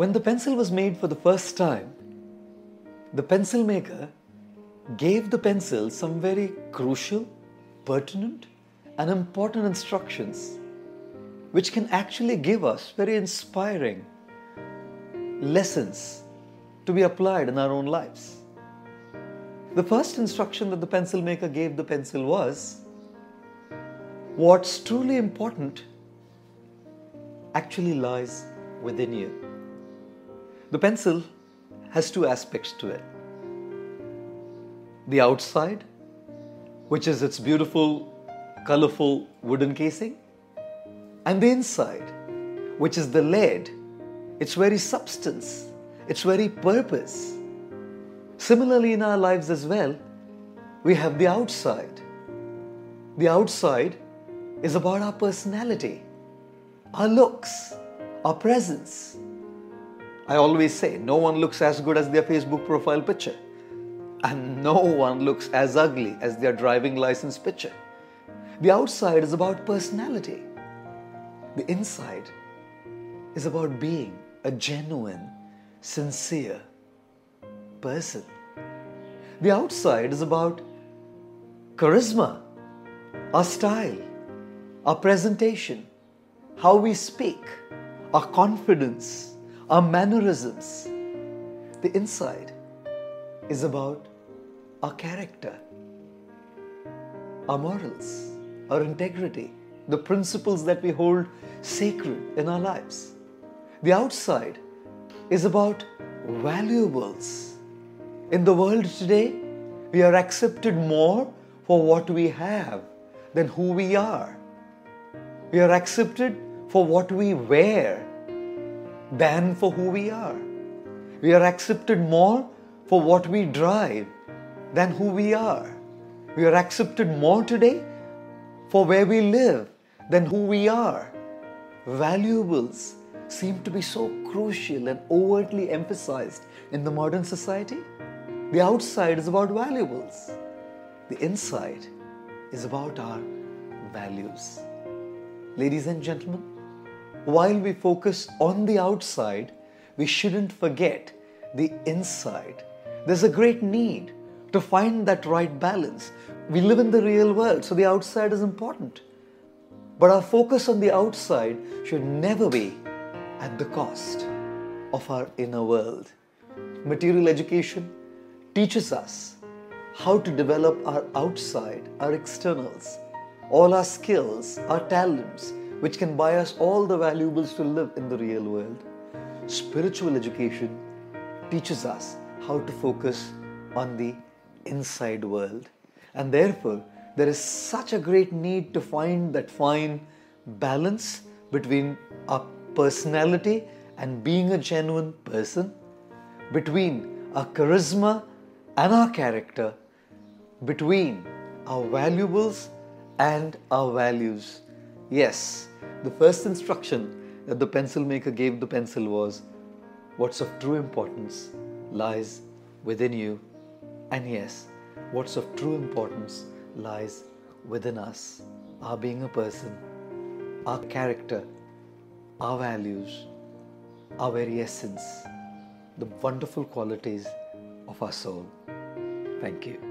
When the pencil was made for the first time, the pencil maker gave the pencil some very crucial, pertinent, and important instructions which can actually give us very inspiring lessons to be applied in our own lives. The first instruction that the pencil maker gave the pencil was what's truly important actually lies within you. The pencil has two aspects to it the outside, which is its beautiful, colorful wooden casing, and the inside, which is the lead, its very substance, its very purpose. Similarly, in our lives as well, we have the outside. The outside is about our personality, our looks, our presence. I always say no one looks as good as their Facebook profile picture, and no one looks as ugly as their driving license picture. The outside is about personality, the inside is about being a genuine, sincere person. The outside is about charisma, our style, our presentation, how we speak, our confidence, our mannerisms. The inside is about our character, our morals, our integrity, the principles that we hold sacred in our lives. The outside is about valuables. In the world today, we are accepted more for what we have than who we are. We are accepted for what we wear than for who we are. We are accepted more for what we drive than who we are. We are accepted more today for where we live than who we are. Valuables seem to be so crucial and overtly emphasized in the modern society. The outside is about valuables, the inside is about our values. Ladies and gentlemen, while we focus on the outside, we shouldn't forget the inside. There's a great need to find that right balance. We live in the real world, so the outside is important. But our focus on the outside should never be at the cost of our inner world. Material education teaches us how to develop our outside, our externals, all our skills, our talents, which can buy us all the valuables to live in the real world. Spiritual education teaches us how to focus on the inside world. And therefore, there is such a great need to find that fine balance between our personality and being a genuine person, between our charisma and our character, between our valuables and our values. Yes, the first instruction that the pencil maker gave the pencil was what's of true importance lies within you and yes, what's of true importance lies within us our being a person, our character, our values, our very essence, the wonderful qualities of our soul. Thank you.